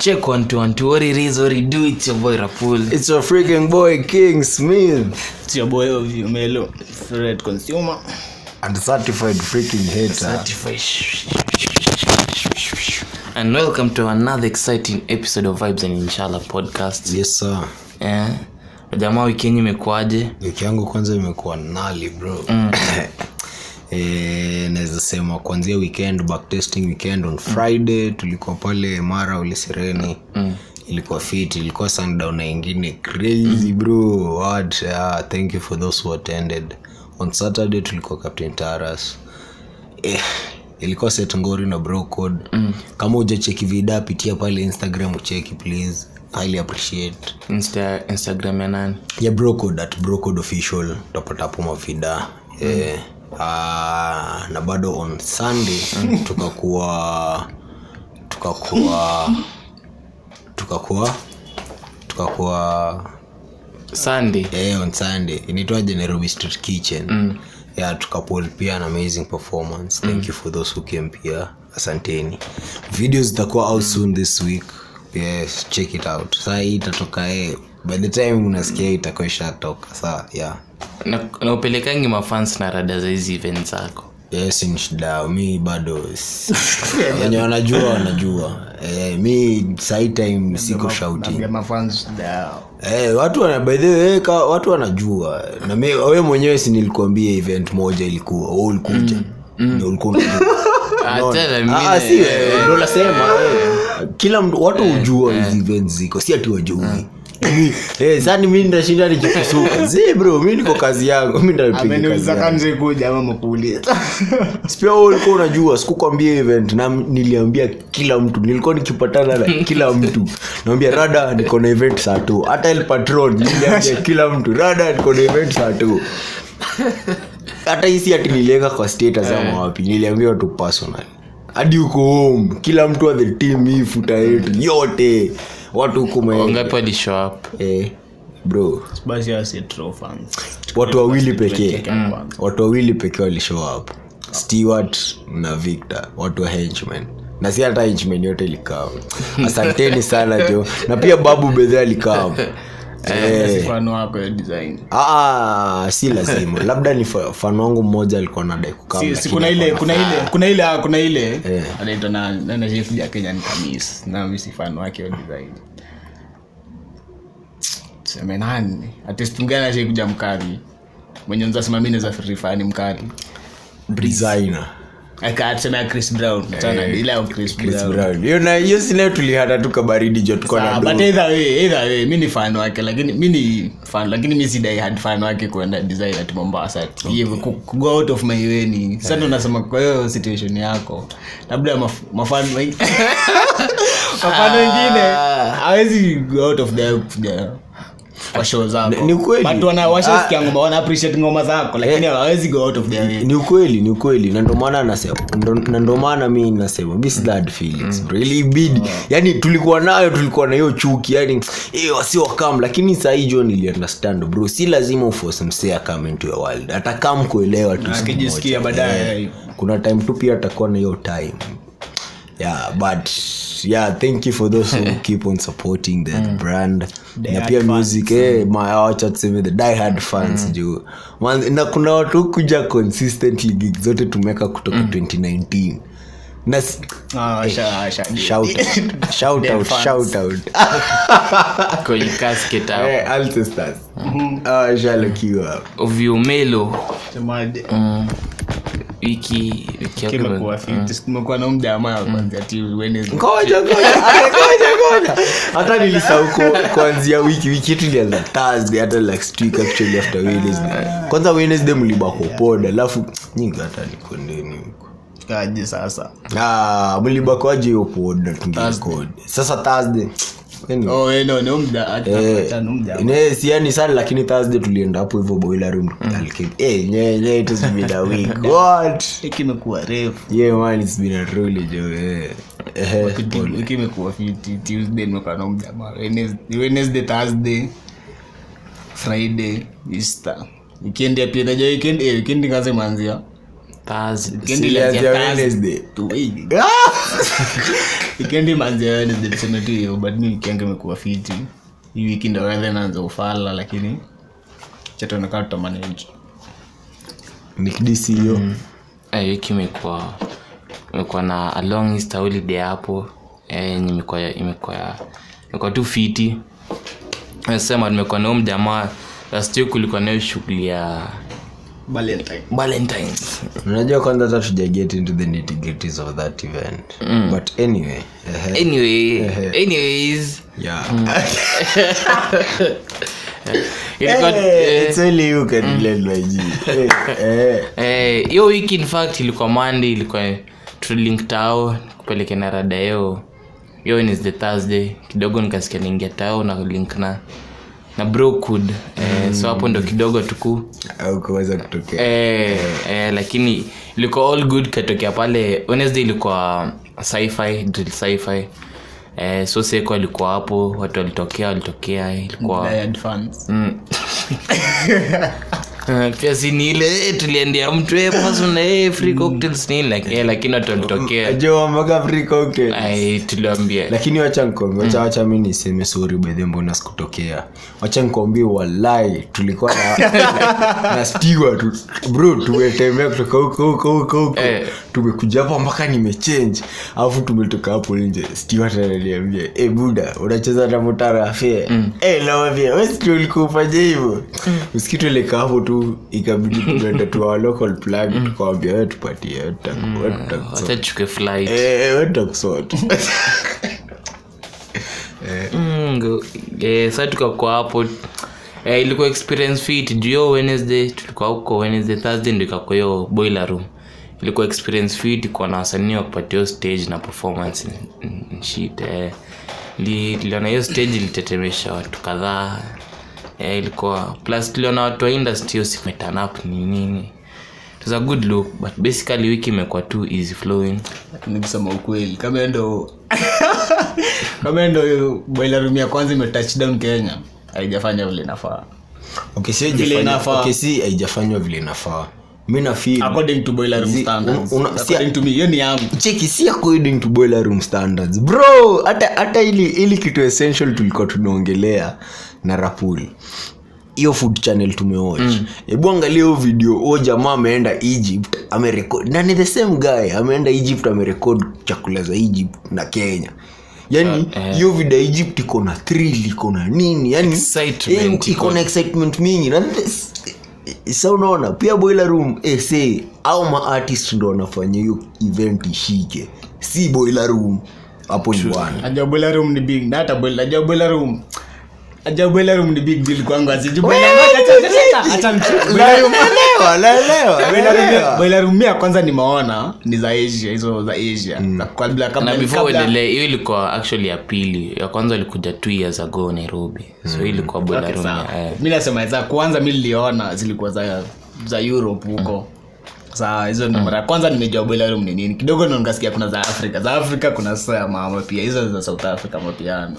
Check one two one two. What it is, what it do. It's your boy Rapul. It's your freaking boy King Smith It's your boy of you, Melo, favorite consumer. and certified freaking hater. Certified. And welcome to another exciting episode of Vibes and Inshallah podcast. Yes sir. Yeah. jamaa wiki yenyu imekuwaje? Wiki yangu kwanza imekuwa nali bro. Eh, naweza sema kuanzia weekend backtesting weekend on friday tulikuwa pale mara ulisireni mm. ilikuwa fit ilikuwa sundown na ingine. Crazy bro what? Uh, thank you for those who attended. On saturday tulikuwa captain taras. Eh, ilikuwa set ngori na bro code. Mm. kama ujacheki vida pitia pale instagram ucheki please. Highly appreciate. Insta, Instagram ya nani? ya brocode at brocode official. Utapata hapo mavida eh, ah, na bado on sunday tukakuwa tukakuwa tukakuwa tukakuwa Sunday. eh, on sunday. Inaitwaje? Nairobi street kitchen. Mm. yeah, tukapol pia an amazing performance. Thank you for those who came pia. Asanteni. Videos zitakuwa out soon this week. Yes check it out. Saa hii itatoka eh, by the time unasikia itakuwa ishatoka saa yeah. Na, na upelekangi mafans na rada za hizi event zako. yes ni shida mi bado wenye wanajua wanajua. Eh, mi saitime siko shauti Ya. Eh, watu wana by the way, ka, watu wanajua. Na mi- we mwenyewe si nilikuambia event moja ilikuwa wewe ulikuja. Ulikuwa unajua. Ah, Ah, nasema eh, kila mtu watu hujua hizi event ziko si ati wajui. Mi- eh, mi ndashinda nikipisuka zi bro mi niko kazi yangu mi ndapiga kazi ameniuliza yangu. kanze kuja ama makuuliza sipia wewe ulikuwa unajua sikukwambia event na niliambia kila mtu nilikuwa nikipatana na kila mtu. Naambia rada niko na event saa tu hata el patron niliambia kila mtu rada niko na event saa tu hata hisi ati niliweka kwa status ama wapi niliambia watu personal. Hadi uko home kila mtu wa the team hii futa yetu yote watu Wangapi up? eh, bro. Fans. Watu wawili pekee. watu wawili pekee walishow up. Stewart na victor. Watu wa henchman na si hata henchman yote ilikam. Asanteni sana jo na pia babu bedhe alikam. Eh, ya design. Ah, si lazima. Labda ni fano wangu mmoja alikuwa nadai ile kuna ile kuna ile ah, kuna ile. Eh. anaitwa na na chef ya Kenya ni Kamis. Na misi fano wake design sema nani? Artist mgani ashaikuja mkali mwenye nzasema mimi naweza rifani mkali designer. Akatusema Chris Brown. Sana ile ya Chris Chris Brown. Brown. hiyo na hiyo sinayo tulihata tu kabaridi jo tuko na but either way, either way, mi ni fan wake lakini mi ni fan lakini mi si die hard fan wake kuenda design at mombasa. Hivyo go out of my way ni. Sasa nasema kwa hiyo situation yako. Labda maf- mafan mafan wengine. Hawezi go out of the kuja wana washasikia ngoma zako lakini hawawezi go out of their way. Ni ukweli ni ukweli. Na ndomaana nasema na ndomaana mi nasema this bad feelings bid oh. yani tulikuwa nayo tulikuwa na hiyo chuki yani eh wasio wakam lakini saa hii jo niliunderstand bro. Si lazima uforce msee akam into your world. Atakam kuelewa tu akijisikia baadaye. Eh, kuna time tu pia atakuwa na hiyo time. Yeah but yeah thank you for those who keep on supporting the brand. Na pia music eh my wacha tuseme the die hard fans juu. Na kuna watu kuja consistently gig zote tumeweka kutoka 2019 na Ah, washa- washa- shout out shout out shout out. Kwenye casket hapo. eh ancestors. Ah shalokiwa? Wiki wiki yako kimekuwa ime- fit tumekuwa na mjamaa kwanzia ati Wednesday. ngoja ngoja. Ate, ngoja ngoja. Hata nilisahau kuanzia wiki wiki yetu ilianza. Thursday hata like actually after wednesday. Kwanza wednesday mlibako poda alafu nyingi hata nikondeni huko. Kaje sasa. Mlibakoaje hiyo poda tungerekodi? Sasa thursday anyway. oh eh, Eh, siani sana lakini thursday tulienda hapo hivyo boiler room imekuwa refu. Yeah man it's been a really jo eh. Eh Wiki- wiki imekuwa fiti tuesday nimekuwa mjamaa Wednesday- wednesday thursday friday easter. Weekend pia najua weekend eh weekend imeanzia Thursday. manzia tuseme tu hiyo but mi wiki yangu imekuwa fiti. Hii wiki ndo wedhe naanza ufala lakini chataonekana tutamanage. Nikdisi hiyo. Eh, wiki imekuwa imekuwa na along holiday hapo. Eh, yenye imekuwa imekuwa imekuwa tu fiti. Nasema tumekuwa nao mjamaa last week kulikuwa nayo shughuli ya valentine. Valentines unajua kwanza hata tuja get into the nitty-gritties of that event. But anyway ehe, anyway anyways. Yeah. mm. Hiyo wiki in fact ilikuwa monday ilikuwa tulink tao kupeleke na rada yeo hiyo ni the thursday. Kidogo nikasikia niingia tao na link na na brookwood eh, so hapo ndo kidogo tuku kuweza kutokea. Eh, eh, lakini ilikuwa all good katokea pale. Wednesday ilikuwa sci-fi drill sci-fi. Eh, so seko alikuwa hapo watu walitokea walitokea ilikuwa Mm. Pia si ni ile tuliendea mtu eh, eh, eh, lakini watu walitokea. Wacha nkwambie wacha wacha mi niseme sori bedhe mbona sikutokea. Wacha nkwambie walai tulikuwa na, na stiwa tu. Bro tumetembea kutoka huko huko huko huko. Tumekuja hapa mpaka nimechange. Alafu tumetoka hapo nje. Stiwa tananiambia e buda unacheza na motara afea mm. e nawambia wesi ulikuwa ufanye hivyo? Usikitu ileka hapo tu ikabidi tunaenda tu our local plug tukawambia we tupatie we Mm, sa tukakwa hapo. Eh, ilikuwa experience fit. Juu wednesday tulikuwa huko wednesday thursday ndo ikakwa hiyo boiler room. Ilikuwa experience fit kwa na wasanii wakupatia stage na performance. Shit eh. Li- tuliona hiyo stage ilitetemesha watu kadhaa eh, ilikuwa. Plus tuliona watu wa industry hiyo siku meturn up ni nini. It was a good look but basically wiki imekuwa too easy flowing. Lakini kusema ukweli kama ndo kama ndo boiler room ya kwanza ime touchdown kenya haijafanya vile inafaa. Okay, si Vile haijafanywa- okay, si haijafanywa vile inafaa mi na feel- according to boiler room Zi- standards. una- una- si- according to me hiyo ni yangu. Cheki si according to boiler room standards. Bro hata hata ili ili kitu essential tulikuwa tunaongelea na rapul. Hiyo food channel tumewatch hebu angalia hiyo video huo jamaa ameenda egypt amerekod na ni the same guy ameenda egypt amerekod chakula za egypt na kenya. Yani hiyo video ya egypt iko na thrill iko na nini? Yani Excitement eh, iko. na excitement mingi. Na sa unaona pia boiler room ese au maartist ndo wanafanya hiyo event ishike. Si boiler room. Hapo ni bwana. Najua boiler room ni big na hata boiler najua boiler room room ni big deal kwangu room ya- ya kwanza nimeona ni za asia hizo za asia. Za kabla kabla before uendelee hiyo ilikuwa actually ya pili. Ya kwanza ilikuja two years ago nairobi. So hii ilikuwa boiler room ya- eh. nasema za kwanza mi niliona zilikuwa za za europe huko. Saa hizo ndo mara ya kwanza nimejua bwelarum ni nini. Kidogo ndo nikasikia kuna za afrika za afrika kuna sasa ya mama pia. Hizo za south africa mapiano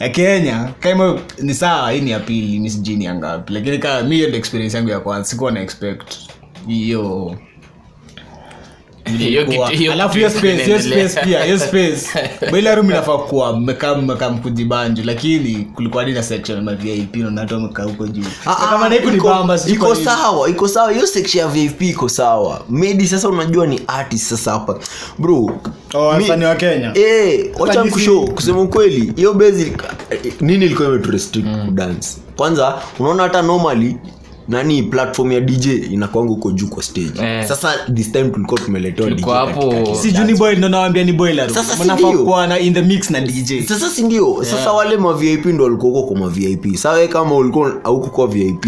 ya kenya kama ni sawa hii ni ya pili mi sijui ni ya ngapi lakini kama mi hiyo ndo experience yangu ya kwanza sikuwa na expect hiyo Hiyo Kuwa- kitu- hiyo alafu hiyo space hiyo space pia hiyo space. Boiler room inafaa kuwa mmekaa mmekaa lakini kulikuwa hadi na section ma vip na watu wamekaa huko juu. Kama naiku ni iko- bamba iko sawa iko sawa. Hiyo section ya vip iko sawa. Medi sasa unajua ni artist sasa hapa. Bro Oh, wasanii wa Kenya? eh, wacha nikushow kusema ukweli hiyo bezi nini ilikuwa imeturestrict kudance kwanza unaona hata normally nani platform ya dj inakwanga huko juu kwa stage. Eh. sasa this time tulikuwa tumeletewa DJ hapo- si juu ni boy ndo nawambia ni boiler Sasa si mnafaa kuwa na in the mix na dj sasa si ndio? Sasa wale ma vip ndo walikuwa huko kwa ma vip sawa kama ulikuwa auko kwa vip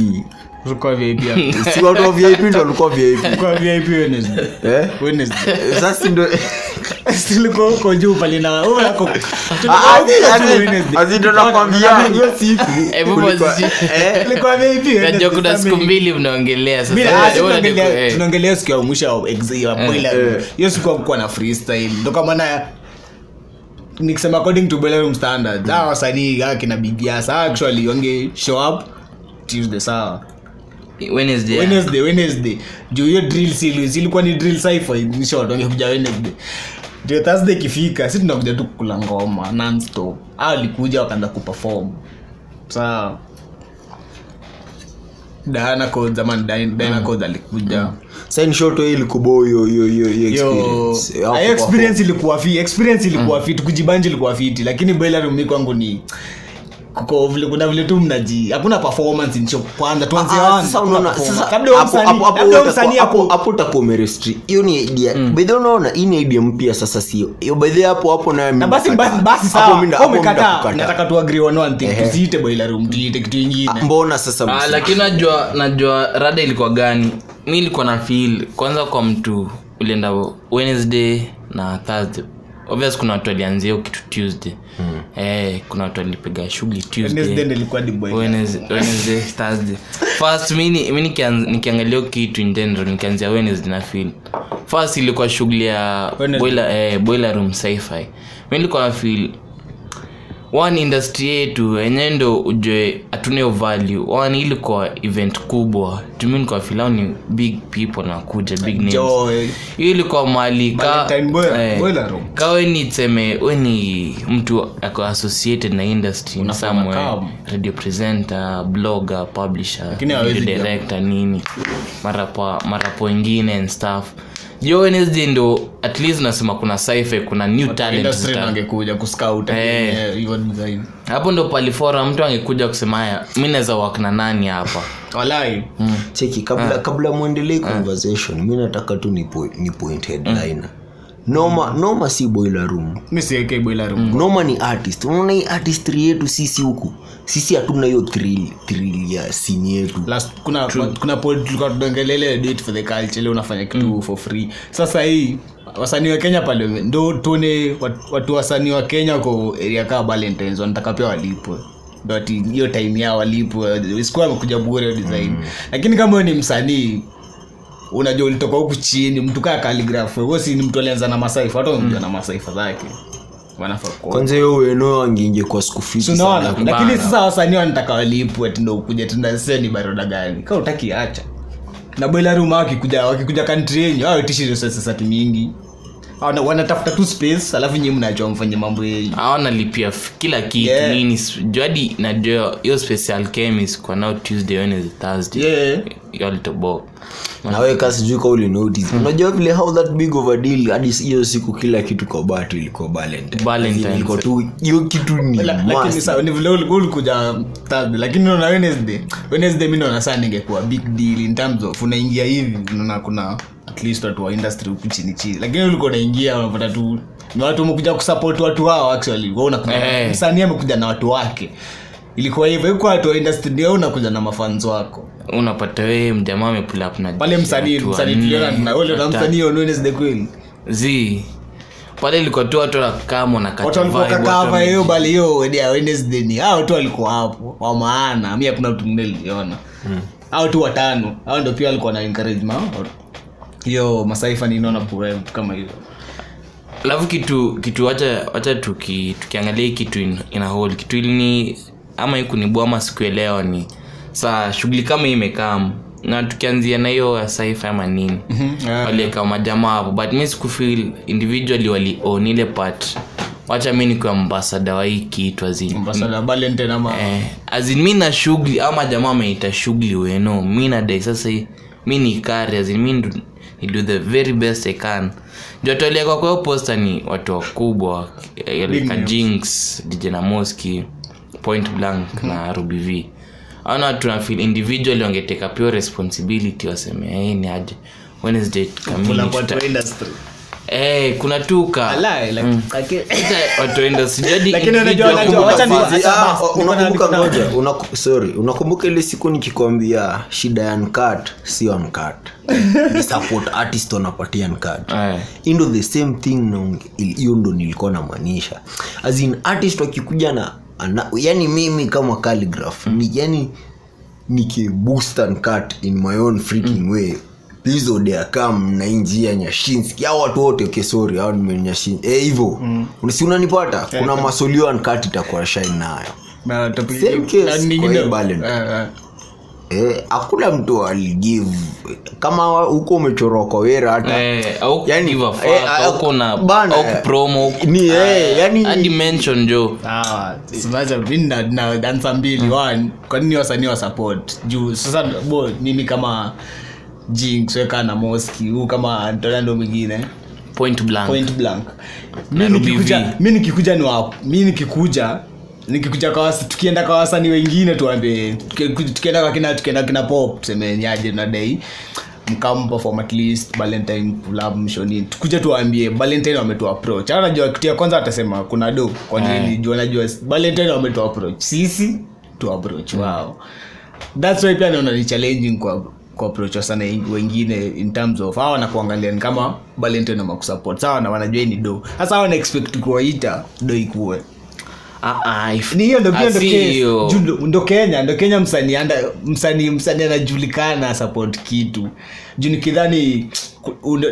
Kulikuwa VIP si watu wa vip ndo walikuwa vip Kulikuwa VIP Wednesday. eh? Wednesday. sasa si ndo huko juu pale huko nako- tulikuwa Ah, nakwambia? Hiyo siku. Eh, Tulikuwa VIP najua kuna siku mbili mnaongelea sasa. Ah, tunaongelea- eh. siku ya mwisho ya ex- ya boiler. eh. hiyo siku hakukuwa na freestyle. Nikisema according to boiler standard. Hawa wasanii akina kina bigiasa actually wange show up tuesday sawa wednesday. Wednesday wednesday. Juu hiyo drill si- si ni drill sci-fi, in short wangekuja wednesday. Ndio thursday ikifika si tunakuja tu kukula ngoma nonstop. Au alikuja wakaanza kuperform. Codes ama Codes alikuja. Ilikuwa fi experience ilikuwa fit kujibanji ilikuwa fiti lakini boiler room kwangu ni kuko vile kuna vile tu mnaji hakuna performance ncho kwanza tuanze Ah, sasa labda hapo- utakuwa- umerestri hiyo ni idea. Bedhe unaona hii ni idea mpya sasa sio. Hiyo bedhe hapo hapo naye na basi basi basi sawa. mimi nda- Kama hapo mimi umekataa. nataka tu agree on one thing. Tusiite boiler room tuite kitu Ah, ingine. mbona sasa Ah, lakini najua najua rada ilikuwa gani? Mi ilikuwa na feel. Kwanza kwa mtu ulienda wednesday na thursday obvious kuna watu walianzia hiyo kitu tuesday. Eh, kuna watu walipiga shughuli nikiangalia kitu in general nikianzia wednesday na fil first ilikuwa shughuli ya boiler, eh, boiler room sci-fi. Mi nilikuwa na feel one industry yetu enyewe ndo ujue hatuneo value. One ilikuwa event kubwa. Tumini kwa filao ni big people nakuja big names. Hiyo ilikuwa mali ka, eh, Boy- ka we ni tseme we ni mtu ako associated na industry kam. radio presenter blogger publisher video director nini. Marapo marapo ingine and stuff jo wednesday ndo at least nasema kuna sci kuna new talent industry kuscout Eh. eh, hapo ndo palifora mtu angekuja kusema haya mi naweza wak na nani hapa? Walai. Cheki kabla kabla mwendelee conversation mi nataka tu ni, po, ni point headliner noma noma si boiler room. Mi boiler room. Noma ni artist. Unaona hii artistry yetu sisi huku? Sisi hatuna hiyo thrill thrill ya sini yetu. Last kuna kuna point tulikuwa tunaongelele date for the culture leo unafanya kitu for free. Sasa hii wasanii wa kenya pale ndo tuone watu wasanii wa kenya ko area kaa valentines wanataka pia walipwe. Ndo hiyo time yao walipwe. Sikuwa amekuja bure design. Mm. lakini kama huyo ni msanii unajua ulitoka huku chini mtu kaa kaligrafu huo si ni mtu alianza na masaifa hata mm. na masaifa zake kwanza hiyo weno angeingie kwa siku fiti Si unaona sana. lakini sasa wasanii wanataka walipwe tindo ukuja tenda seni baroda gani ka utakiacha na hao wakikuja wakikuja kantri yenyu resources mingi Wana- wanatafuta tu space alafu nyinyi mnajua mfanye mambo yenyu. Aona kila kitu Yeah. nini jadi najua hiyo special chemis kwa nao tuesday wednesday thursday. Yeah. Sijui ka ulinotice unajua vile how that big of a deal hadi hiyo siku kila kitu kwa batu ilikuwa tu hiyo kitu ni vile ulikuja Thursday. Lakini naona Wednesday. Wednesday mi naona saa ningekuwa big deal in terms of unaingia hivi naona kuna at least watu wa industry huku chini. Chini lakini ulikuwa unaingia unapata tu ni watu wamekuja kusupport watu wao actually. Wewe unakuja msanii amekuja na watu wake. Ilikuwa hivyo kwa watu wa industry ndio unakuja na mafans wako. Unapata wee mjamaa amepull na pale msanii msanii tuliona na wale na msanii on Wednesday kweli zi. Pale ilikuwa tu watu wakama na kakava hiyo bali hiyo wednesday ni. Hao tu walikuwa hapo wa maana. Mi hakuna mtu mwingine niliona. Hao tu watano. Hao ndio pia walikuwa na encouragement hiyo masaifa ninaona kama hivyo. Alafu kitu kitu wacha wacha tuki, tukiangalia kitu in, ina hold kitu ili ni ama ikunibua kunibua ama sikuelewa ni saa shughuli kama hii imekam na tukianzia na hiyo saifa ama nini yeah. walieka majamaa hapo. But mi sikufil individually walion ile part. Wacha mi nikiwa mbasada wa hii kitu azin eh, azin mi na shughuli ama jamaa ameita shughuli weno mi nadai sasa mi ni kari azin mi ni do the very best i can. Jotoliekwa kwa posta ni watu wakubwa like jinx dj na moski point blank na ruby v. Aona watu nafil individually wangeteka pure responsibility waseme hey, ni aje? Wednesday kamili Eh, kuna tuka Alai, like, lakini- watu waenda sijadi Lakini unajua- unajua, wacha ni- Basi, acha basi, niko na- unakumbuka niko na- ngoja unaku- ile siku nikikwambia shida ya nkat si ni support artist wanapatia nkat indo the same thing hiyo ndo nilikuwa namaanisha. As in artist wakikuja na ana, yani mimi kama calligraph ni yani nikiboost and in my own freaking way hizo deakam na injia njia nyashinski. Au watu wote okay, sorry au nimenyashin eh hivyo. Mm. si unanipata? Kuna masolio and cut itakuwa shine nayo. Eh, eh. Eh, hakuna mtu aligive kama huko umechorwa kwa wera hata Eh, eh, eh, mbili kwanini wasanii wa support? Juu sasa bo mimi kama jinx weka na moski huu kama tonando mwingine. Point blank. Point blank. Mi nikikuja ni mi nikikuja nikikuja kwa wasi, tukienda kwa wasanii wengine tuambie tuki- tukienda kwa kina tukienda kina pop na at least valentine club mshoni. Tukuja tuwaambie valentine wametu approach. Hata najua kitu ya kwanza atasema kuna do kwa nini? Juu anajua valentine wametu approach. Sisi tu approach wao that's why pia naona ni challenging kwa kwa sana wengine in terms of hawa wanakuangalia ni kama valentine makusupport. Sawa na wanajua ni do sasa hawa naexpect kuwaita do ikuwe. Ah, ah, hiyo ndo ndo ndo- ndo kenya ndo kenya msanii anda- msanii msanii anajulikana support kitu. Juu nikidhani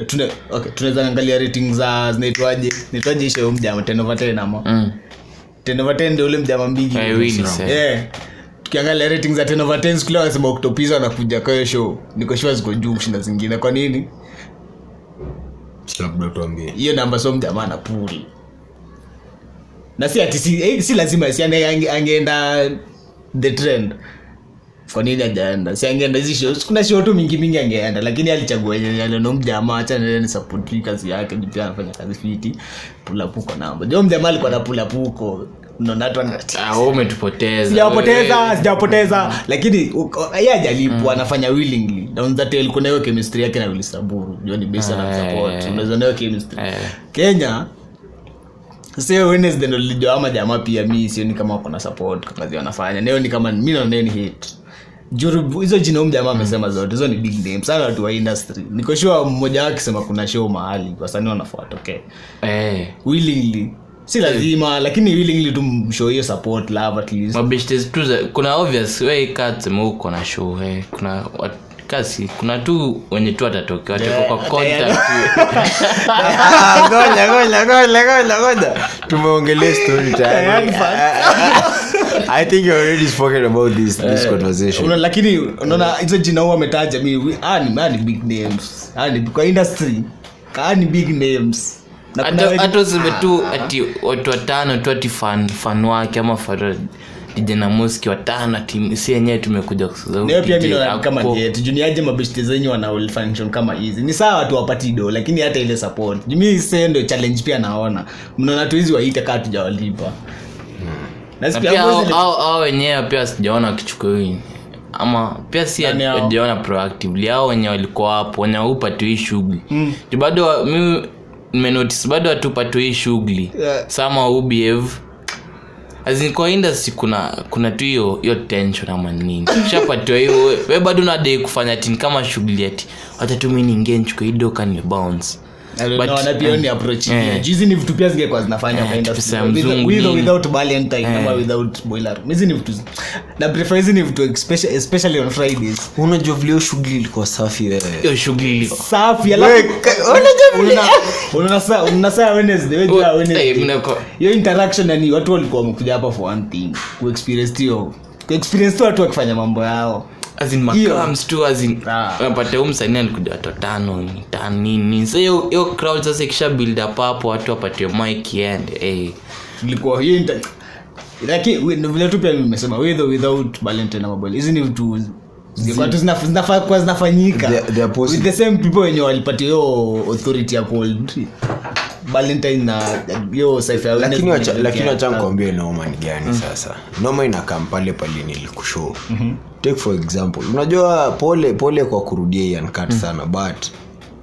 tunaweza okay, angalia rating za zinaitwaje? Naitwaje isho mjama tenova ten ama? Mm. tenova ten ndio ule mjama mbigi hey, eh. Eh. Tukiangalia rating za ten over ten siku wanasema octopizzo anakuja kwa hiyo show. Niko sure ziko juu kushinda zingine. Kwa nini? Labda tuambie. Hiyo namba so mjamaa na puli na si ati si, eh, si lazima si ange- ange- angeenda the trend. Kwa nini ajaenda si angeenda hizi show kuna show tu mingi mingi angeenda lakini alichagua yenye aliona mjamaa acha nene ni support kazi yake juu anafanya kazi fiti. Pulapuko namba. Jo mjamaa alikuwa na pulapuko Ah, sijawapoteza sijawapoteza. Lakini uko- ajalipwa anafanya willingly. Na on that day alikuwa na hiyo chemistry yake na wilisaburu jua ni based on Eh. unaweza na chemistry. Eh. Kenya sasa hiyo Wednesday ndo lilijua ama jamaa pia mi sioni kama wako na support kwa kazi wanafanya. Nayo ni kama mi naona hiyo ni hate. Hizo jina um jamaa amesema zote hizo ni big name sana watu wa industry. Nikoshua mmoja wao akisema kuna show mahali wasanii wanafaa okay. Hey. willingly si lazima lakini willingly tu show hiyo support love at least. Mabishtes tu kuna obvious we katsema uko na show eh. kuna wat- kasi kuna tu wenye tu watatokea wateko kwa contact. Ngoja ngoja ngoja ngoja ngoja. Tumeongelea story tayari i think you already spoken about this this conversation. Una- lakini unaona hizo jina huwa ametaja mimi ah, ni ah, big names. Ah, ni- kwa industry. Ah, ni big names hata useme tu ati watu watano tu ati fan, fan wake ama fan dijana moski watano ati si yenyewe tumekuja kusikiza huyu nayo pia mi DJ naona kama ako- ni yetu juniaje mabeshte zenyu wanafunction kama hizi. Ni sawa tu do lakini hata ile support. Jumi se ndo challenge pia naona. Mnaona tu hizi waite kaa tujawalipa hao hao wenyewe pia sijaona wakichukua ama pia si wajaona proactively. Au wenye walikuwa hapo wenye waupatu hii shughuli. Mm. bado mi nimenotice bado watupatu hii shughuli. Yeah. sama ubehave Azin kwa industry kuna kuna tu hiyo hiyo tension ama nini. Shapatiwa hiyo we- bado nadei kufanya tini kama shughuli ati wacha tu mi niingie nichukue hii doka ni bounce Hizi ni vitu pia zingekuwa ni vitu ni vitu especially, on fridays. Unajua vilio shughuli ilikuwa safi wewe shughuli Wednesday, hiyo interaction yani watu walikuwa wamekuja hapa for one thing kuexperience hiyo kuexperience tu watu wakifanya mambo yao Ah. unapata huu msanii alikuja watu watano ni tano hiyo crowd sasa ikisha build up hapo watu wapatiwe mic iende eh. Ilikuwa hiyo lakini vile tu pia nimesema with or without Valentine na hizi ni vitu zilikuwa tu zinaf- zinafaa kuwa zinafanyika. They- they are possible. with the same people wenye walipatia hiyo authority ya Valentine na hiyo Cypher lakini wacha- Movement lakini ya- wacha nikuambie noma ni gani sasa. Noma inakam pale pale nilikushow take for example unajua pole pole kwa kurudia hii mm. sana but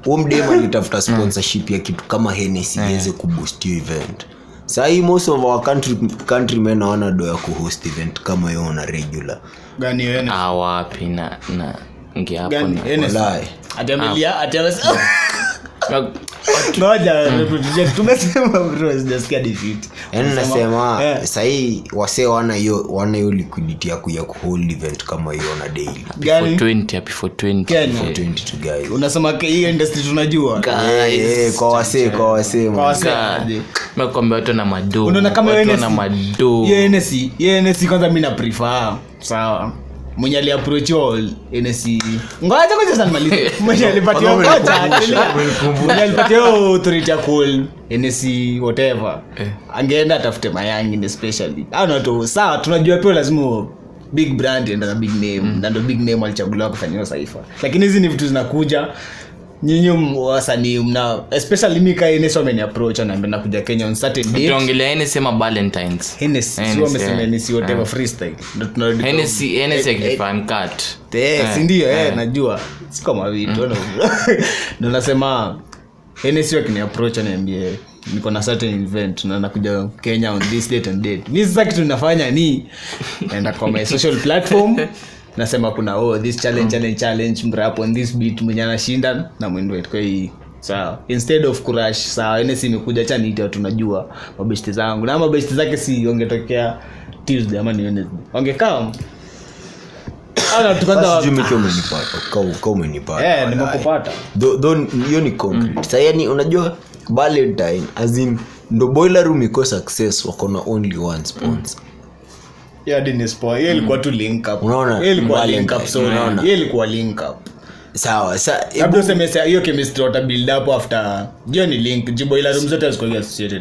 huo mdem alitafuta sponsorship ya kitu kama Hennessy iweze kuboost hiyo event. Sahii most of our country, countrymen hawana do ya kuhost event kama hiyo na regular. Hennessy? ah na na hapo Gani? na Hennessy? Walai. Ati amelia- ati amesema- Na- Ngoja, reject. tumesema bro sijasikia defeat yaani nasema Eh. sahii wasee wana hiyo wana hiyo liquidity ya kuya kuhold event kama hiyo na daily for gani 20 happy for 20 Kenya. 22 guys unasema hiyo industry tunajua eh, kwa wasee kwa wasee man. Mekwambia watu na mado kama watu hiyo yenesi kwanza mi na prefer sawa mwenye aliaprochiwa ns ngoja kwanza sana malize mwenye alipatiwa Kwanza ngoja umenikumbusha, achilia. mwenye alipatiwa authority ya call ns whatever. Eh. angeenda atafute mayangi especially au na tu sawa tunajua pia lazima big brand enda na big name. Na ndo big name alichaguliwa kufanya saifa lakini hizi ni vitu zinakuja nyinyi wasanii mna especially mi ka ns wameni approach anaambia nakuja kenya on certain date tuongelea ene sema valentines. Hennessy whatever freestyle. Hennessy Eh, eh, cut. Eh, eh, najua. Si kama vitu ndo nasema ns wakini approach aniambie niko na certain event na nakuja kenya on this date and date. Mi sasa kitu nafanya ni naenda kwa my social platform nasema kuna oh this challenge challenge challenge mrap on this beat mwenye anashinda na mwendo kwa hii. Sawa. Instead of kurash sawa ns imekuja cha niite watu najua mabeshti zangu. Na mabeshti zake si wangetokea tuesday ama ni wednesday wangekaa Eh, hiyo ni concrete. Yani unajua valentine as in ndo boiler room iko success wakona only one sponsor. Hiyo hadi ni spoil. Hiyo ilikuwa tu link up. Unaona? Hiyo ilikuwa Valentine, link up, sorry. unaona? Hiyo ilikuwa link up. sawa sa labda useme hiyo chemistry wata up after hiyo ni link jibo ila zote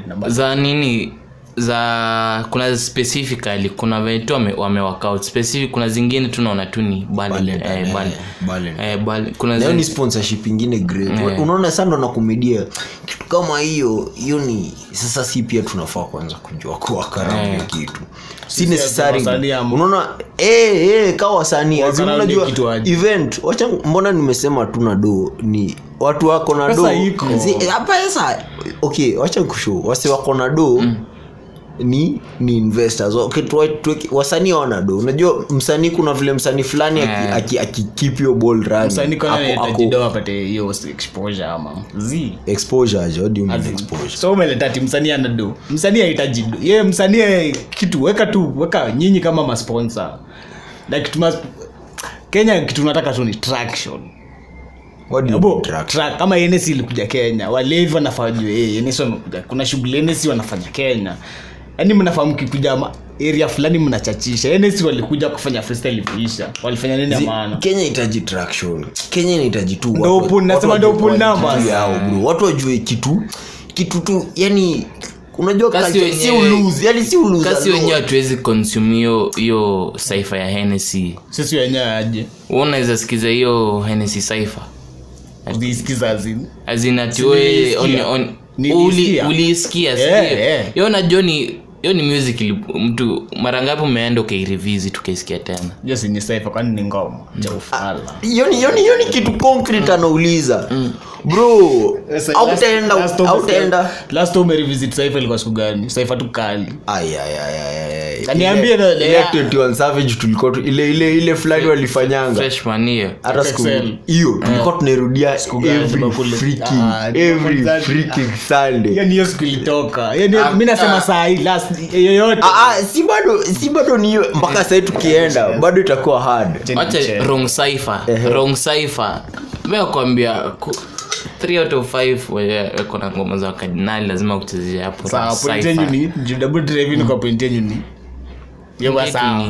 na za nini za kuna specifically kuna venye tu wame, specific kuna zingine tunaona tu ni eh, eh, eh, ni sponsorship ingine great. Unaona sa ndo nakumedia kitu kama hiyo hiyo ni sasa si pia tunafaa kwanza kujua kuwa karamu yeah. kitu. Si necessary. unaona eh eh kawa wasanii. Unajua event wacha mbona nimesema tuna do? Ni watu wako na do. hapa sasa okay wacha kushow wasi wako na do ni ni investors okay, wasanii wanado unajua msanii kuna vile msanii fulani aki- Eh. aki- akikeep your ball running. msanii kwa nini Ako- ako- anahitaji dawa apate hiyo exposure ama? Z. Exposure aje? What do you mean exposure? So umeleta ti msanii ana msanii hahitaji ye msanii eh, kitu weka tu weka nyinyi kama masponsor like tuma kenya kitu nataka tu ni traction. What do you Abo, mean track track kama NS ilikuja kenya walevi wanafaa wajue wamekuja. Kuna shughuli NS wanafanya kenya yaani mnafahamu kikuja area fulani mnachachisha NS walikuja kufanya freestyle walifanya nini ya maana kenya itaji traction kenya inahitaji tu Ndio watu- pull- watu nasema wajue ndio pull quality numbers. yao, bro. watu wajue kitu kitu tu yani unajua Kasi culture, si wenyewe- uluzi yani si uluzi kasi alone. wenyewe hatuwezi consume hiyo hiyo saifa ya Hennessy sisi wenyewe aje unaweza sikiza hiyo Hennessy saifa ziskiza zini azinati Nilisikia. Nilisikia. uliisikia Eh, sindio? eh. najua ni hiyo ni music mtu mara ngapi umeenda ukairevisit ukaisikia tena? Hiyo si ni saifa kwani ni ngoma? Cha ufala. Hiyo ni- hiyo ni- hiyo ni kitu concrete anauliza bro autaenda autaenda last time umerevisit saifa ilikuwa siku gani? Saifa tu kali. Ay, ay, ay, ay, ay, ay. Kaniambie Ile- the- ile yeah. 21 savage tulikuwa tu- ile ile ile fulani walifanyanga. hata siku hiyo tulikuwa tunairudia gani? every tumekule- freaking Ah, every tumekule- freaking sunday. Hiyo ni hiyo siku ilitoka. Hiyo ni mi nasema saa hii last yoyote. Ah, ah, si bado si bado ni mpaka sahii tukienda bado itakuwa hard. Wrong cipher. Wrong cipher 3 out of 5 weko na ngoma za wakardinali lazima kuchezea hapo? Sawa point cipher. ni juu drive ni kwa point yenyu ni. Hiyo Kitu sawa.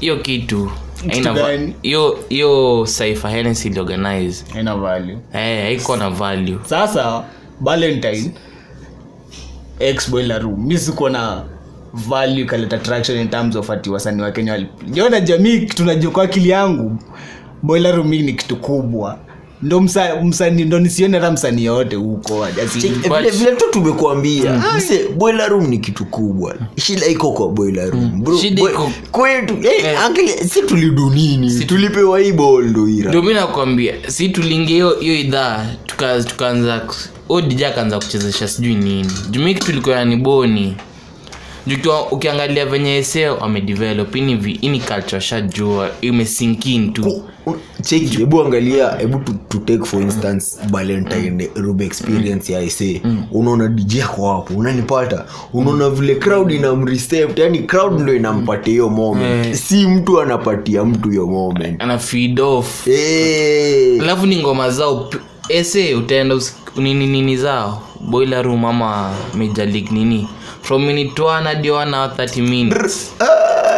hiyo kitu haina Kitu va- gani? hiyo hiyo cipher Hennessy iliorganize haina value. Eh haiko na value. Sasa valentine ex boiler room mi siko na value kaleta traction in terms of ati wasanii wa kenya waliona jamii tunajua kwa akili yangu boiler room ni kitu kubwa ndo msa- ndo nisione hata msanii yoyote huko. Ati- vile vile tu tumekuambia. Mse boiler room ni kitu kubwa. Shida iko kwa boiler room bro. Iko- kwetu eh, angalia si tulidunini tulipewa hii bol ndo ira ndio mi nakwambia si tuliingia hiyo hiyo idhaa tuka- tukaanza odija akaanza kuchezesha sijui nini. Jumiki tulikuwa ni boni. Jukiwa ukiangalia venye eseo wamedevelop ini ini culture shajua imesinkin tu cheki hebu angalia hebu take for instance valentine room experience ya ise unaona dj ako hapo unanipata? Unaona vile crowd inamrecept yani crowd ndo inampatia hiyo moment. Si mtu anapatia mtu hiyo moment. Ana feed off. Eh. alafu ni ngoma zao ese utaenda nini nini zao? Boiler room ama major league nini? From minute 1 hadi 1 hour 30 minutes.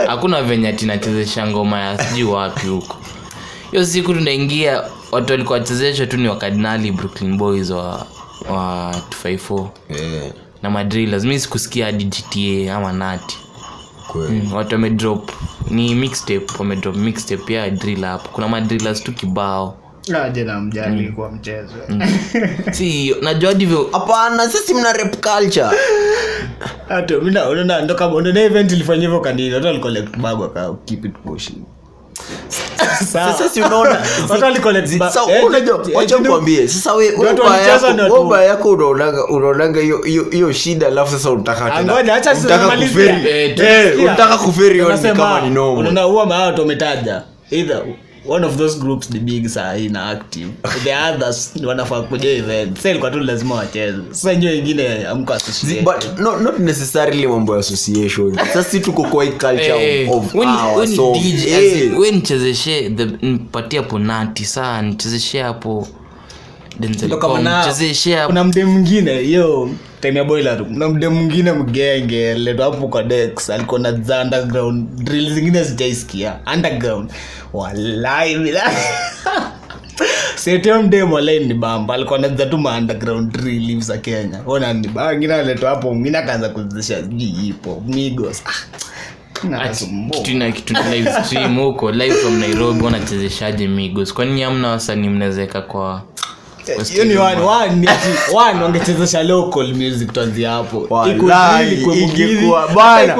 Hakuna venye tinachezesha ngoma ya sijui wapi huko hiyo siku tunaingia watu walikuwa wachezeshwa tu ni wakardinali brooklyn boys wa, wa 254 yeah. na madrillas mi sikusikia hadi gta ama nati mm, watu wamedrop ni mixtape wamedrop mixtape ya drill hapo. Kuna madrillers tu kibao. Aje na mjali kwa mchezo. Si najua ndivyo hapana sisi mna rep culture. Hata mina unaona ndo kama unaona event ilifanya hivyo kanini watu walicollect bag waka keep it pushing. Sawa. Sasa si unaona? Unajua wacha nikwambie. Yako- unaonanga unaonanga hiyo shida alafu sasa unataka tena- Angoja, acha unataka kuferi- Eh, eh, Sikia. unataka kuferi kama ni normal. unaona huwa either one of those groups ni big saa hii na active. The others wanafaa kuja event. Sasa ilikuwa tu lazima wacheze. Sasa nyewe wengine amko but no, not necessarily mambo ya association. Sasa si tuko kwa hii culture hey, of, of when- our when so DJ hey. as we nichezeshe the- nipatie hapo nati saa nichezeshe hapo Denzel Ndo kama nichezeshe hapo kuna mde mwingine hiyo time ya boiler room. Na mde mwingine mgenge leto hapo kwa dex alikuwa na za underground. Drill zingine sijaisikia. Underground. Walai bila setio mde mwalai ni bamba alikuwa naza tu ma underground drill hivi za kenya. Ona ni baa ngine aleto hapo mwingine akaanza kuzisha sijui ipo migos. Ah, huko live from nairobi wanachezeshaje migos? Kwani hamna wasanii mnawezeka kwa hiyo ni one one one wangechezesha local music tuanzia hapo. Ingekuwa bana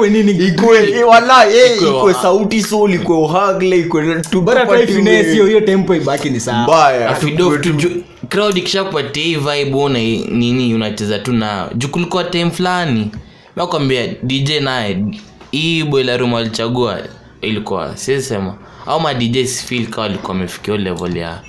sauti soul ikwe uhagle hiyo hiyo tempo ibaki ni sawa. Mbaya. Afido- crowd ikishakupatia hii vibe una nini unacheza tu nayo juu kulikuwa time fulani nakwambia dj naye hii boiler room walichagua ilikuwa siesema au ma dj feel kawa walikuwa wamefikia level ya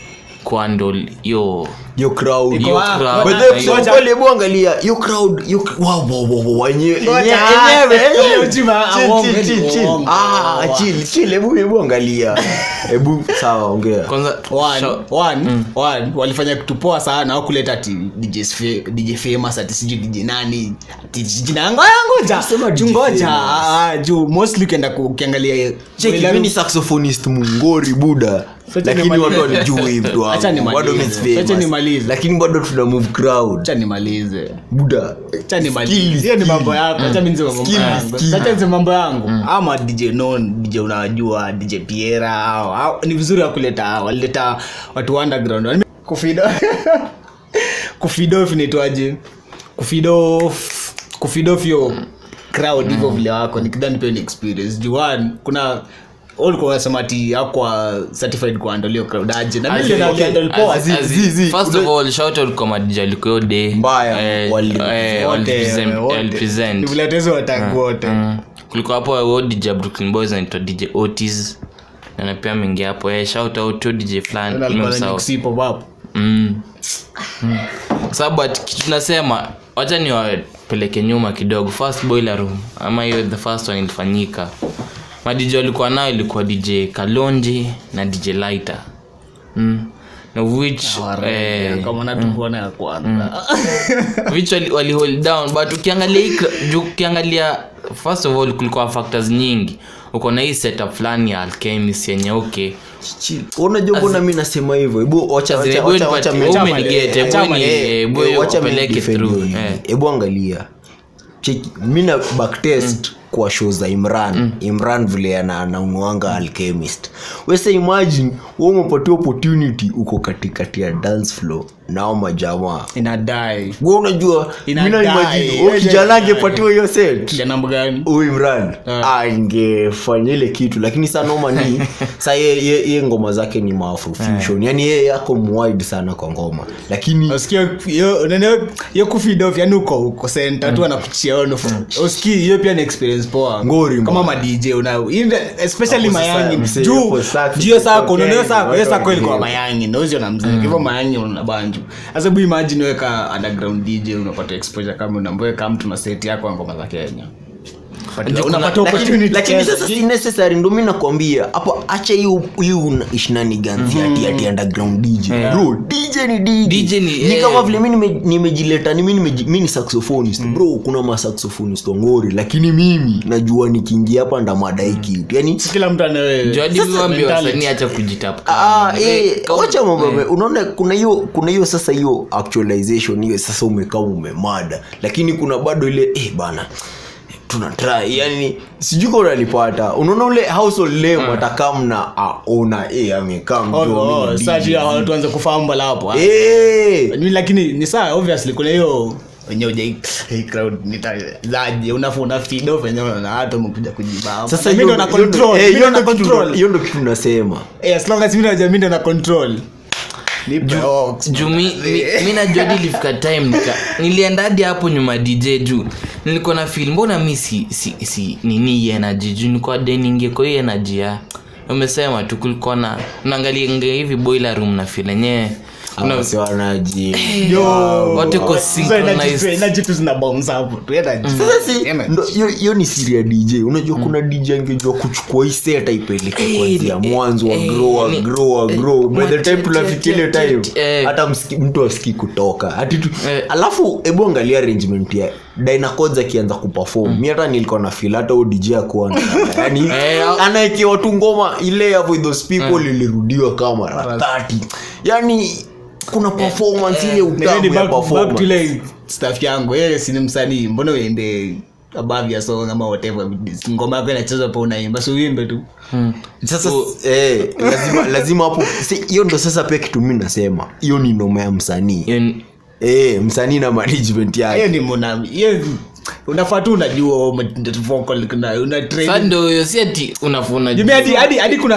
kuandol hiyo yo crowd. Iko Yo wa- crowd. But then, Ngoja- kusema kweli, hebu angalia yo crowd yo wow wow wow wow wenyewe Ngoja, yenyewe yenyewe. Chill, chill, chill, chill. Ah, chill, chill, hebu hebu angalia. Hebu sawa ongea. Kwanza One, show- one, one, walifanya kitu poa sana au kuleta ati DJ fa- DJ famous ati sijui DJ nani ati jina. Ngoja Sema DJ ngoja famous. ah, ah, juu mostly ukienda ku- ukiangalia cheki mimi ni saxophonist mungori buda lakini watu walijui mtu wangu. Bado tuna move crowd. Nimalize. Buda acha nimalize. Skill, hiyo ni mambo yako. Acha mimi niseme mambo yangu. acha niseme mambo yangu. Ama DJ non DJ unajua DJ Piera ni vizuri wakuleta walileta watu wa underground kufido. Kufido vinaitwaje kufido kufido fyo crowd hivyo vile wako. Nikidhani pia ni experience. Juan kuna ulikuwa unasema ati akwa certified kuandolio crowd aje na mimi As in, ndio okay, naandol poa as- zi- as in, zi- zi. first of all shout out kwa madija alikuwa day Mbaya, wali- wote walipresent- wote watangu wote. Hapo huo dj brooklyn boys anaitwa dj otis. Na pia mingi hapo. Eh, shout out to dj fulani nimemsahau. nikusipo Mm. Mm. sababu tunasema wacha niwapeleke nyuma kidogo. First boiler room. Ama hiyo the first one ilifanyika madj walikuwa nayo ilikuwa dj kalonji na dj lighter. Mm. ukiangalia first of all kulikuwa factors nyingi. Uko na hii setup fulani ya alchemist yenye okay. Unajua mbona mi nasema hivyo? Hebu eh, angalia. Mi na backtest kwa show za imran. Imran vile anaunuanga alchemist. Wese imagine we umepatia opportunity uko katikati ya dance flow nao majamaa. Inadai we unajua mina imagine angepatiwa hiyo set? Kijana mgani huyu imran. Ah. angefanya ile kitu lakini saa noma ni sa ye, ye, ye ngoma zake ni maafrofusion yani ye yako mwide sana kwa ngoma. Lakini hiyo kufidof yani uko uko center tu anakuchia ono usikii hiyo pia ni experience poa. Ngori kama ma DJ una especially mayangi. juu juu sako unaona sako ilikuwa mayangi ndio hizo na mziki hivyo mayangi una banju sasa hebu imagine weka underground DJ unapata exposure kama unamweka mtu na set yako ya ngoma za Kenya Lakini- sasa si necessary ndo mi nakwambia. Hapo acha hiyo hiyo ishinaniganzi ati ati underground dj bro dj ni dj DJ ni- ni eh. kama vile mi nime- nimejileta ni mi ni saxophonist. Bro kuna masaxophonist wangori lakini mimi najua nikiingia hapa ndamadai kitu. Yani Si kila mtu Ah, eh, mambo unaona kuna hiyo kuna hiyo sasa hiyo actualization hiyo sasa umekaa umemada lakini kuna bado ile eh bana tuna try. Yani sijui kama unanipata. Unaona ule household lame atakaa mna aona eh amekaa Oh, mjo oh, mimi sasa DJ. watu tuanze kufamba hapo ah. eh! Ni- lakini ni saa obviously kuna hiyo ndo na control eh, hiyo ndo kitu nasema. Eh, as long as mimi najua mimi ndo na control juu mi, mi, mi najua hadi ilifika time nika nilienda hapo nyuma dj juu nilikuwa na fil mbona mi si, si, si nini energy juu nilikuwa deningie kwa hii energy ya umesema tu kulikuwa na unaangalianga hivi boiler room na fil enyewe hiyo- ni siri ya dj unajua kuna dj angejua kuchukua hii set aipeleke Eh, kwanzia mwanzo wa grow wa ni- grow wa grow. By the time mwache- tunafikia ile time eh. hata mtu asikii kutoka. Hatitu Eh. alafu hebu angalia arrangement ya dynacods akianza kuperform. Mi hata nilikuwa na fil hata huyo dj akuwa yani Eh, au- anaekewa tu ngoma ile with those people ilirudiwa kama mara 30 yani kuna performance ile utamu ya performance. stuff yangu yeye si ni msanii mbona uende above ya song ama whatever ngoma yako inachezwa pa unaimba so uimbe tu. Sasa eh, lazima lazima hapo hiyo ndo sasa pia kitu mi nasema hiyo ni noma ya msanii. Hiyo eh, msanii na management hiyo yake ni mona hiyo unafaa tu unajua ume- vocal kuna si ati